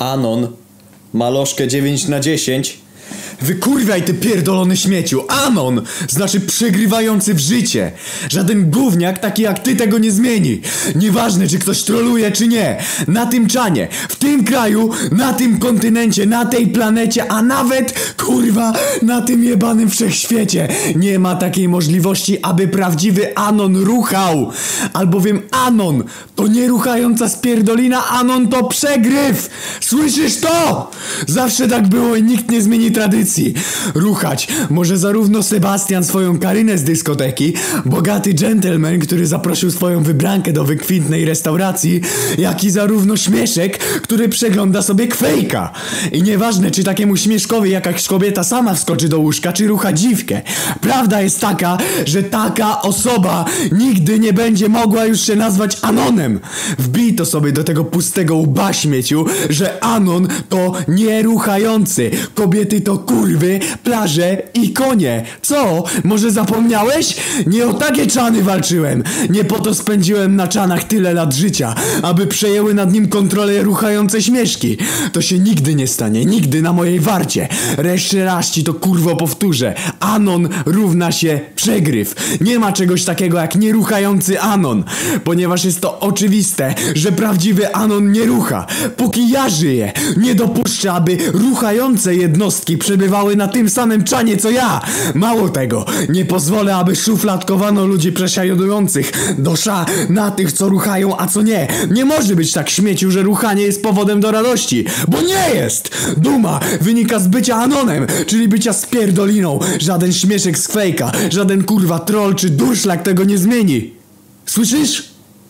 Anon, maloszkę 9 na 10. Wykurwiaj ty pierdolony śmieciu! Anon! Znaczy przegrywający w życie! Żaden gówniak taki jak ty tego nie zmieni! Nieważne czy ktoś troluje czy nie! Na tym czanie, w tym kraju, na tym kontynencie, na tej planecie, a nawet, kurwa, na tym jebanym wszechświecie nie ma takiej możliwości, aby prawdziwy Anon ruchał! Albowiem Anon to nie ruchająca spierdolina, Anon to przegryw! Słyszysz to? Zawsze tak było i nikt nie zmieni tradycji. Ruchać może zarówno Sebastian swoją Karynę z dyskoteki, bogaty gentleman, który zaprosił swoją wybrankę do wykwintnej restauracji, jak i zarówno Śmieszek, który przegląda sobie kwejka. I nieważne, czy takiemu Śmieszkowi jakaś kobieta sama wskoczy do łóżka, czy rucha dziwkę. Prawda jest taka, że taka osoba nigdy nie będzie mogła już się nazwać Anonem. Wbij to sobie do tego pustego łba śmieciu, że Anon to nieruchający. Kobiety to kurwy, plaże i konie. Co? Może zapomniałeś? Nie o takie czany walczyłem. Nie po to spędziłem na czanach tyle lat życia, aby przejęły nad nim kontrolę ruchające śmieszki. To się nigdy nie stanie, nigdy na mojej warcie. Reszcie raz ci to kurwo powtórzę. Anon równa się przegryw. Nie ma czegoś takiego jak nieruchający Anon, ponieważ jest to oczywiste, że prawdziwy Anon nie rucha. Póki ja żyję, nie dopuszczę, aby ruchające jednostki przebywały na tym samym czanie co ja. Mało tego, nie pozwolę, aby szufladkowano ludzi przesiadujących do sza na tych, co ruchają, a co nie. Nie może być tak śmieciu, że ruchanie jest powodem do radości, bo nie jest! Duma wynika z bycia Anonem, czyli bycia spierdoliną. Żaden śmieszek z fejka, żaden kurwa troll czy durszlak tego nie zmieni. Słyszysz?